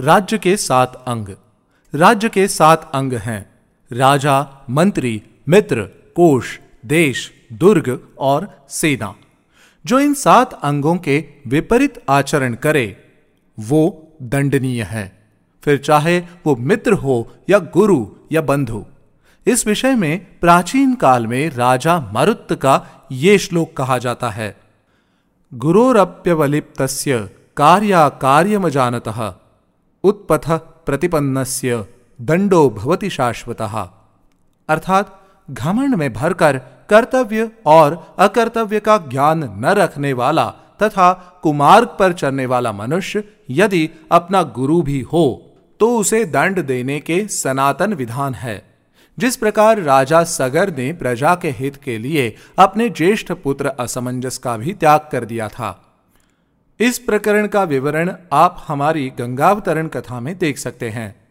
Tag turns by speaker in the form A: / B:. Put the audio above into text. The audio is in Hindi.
A: राज्य के सात अंग। राज्य के सात अंग हैं। राजा, मंत्री, मित्र, कोष, देश, दुर्ग और सेना। जो इन सात अंगों के विपरीत आचरण करे, वो दंडनीय है। फिर चाहे वो मित्र हो या गुरु या बंधु, इस विषय में प्राचीन काल में राजा मरुत का ये श्लोक कहा जाता है। गुरोरप्यवलिप्त कार्या कार्यमजानत उत्पथ प्रतिपन्नस्य दंडो भवति शाश्वतः। अर्थात, घमंड में भरकर कर्तव्य और अकर्तव्य का ज्ञान न रखने वाला तथा कुमार्ग पर चलने वाला मनुष्य यदि अपना गुरु भी हो तो उसे दंड देने के सनातन विधान है। जिस प्रकार राजा सगर ने प्रजा के हित के लिए अपने ज्येष्ठ पुत्र असमंजस का भी त्याग कर दिया था इस प्रकरण का विवरण आप हमारी गंगावतरण कथा में देख सकते हैं।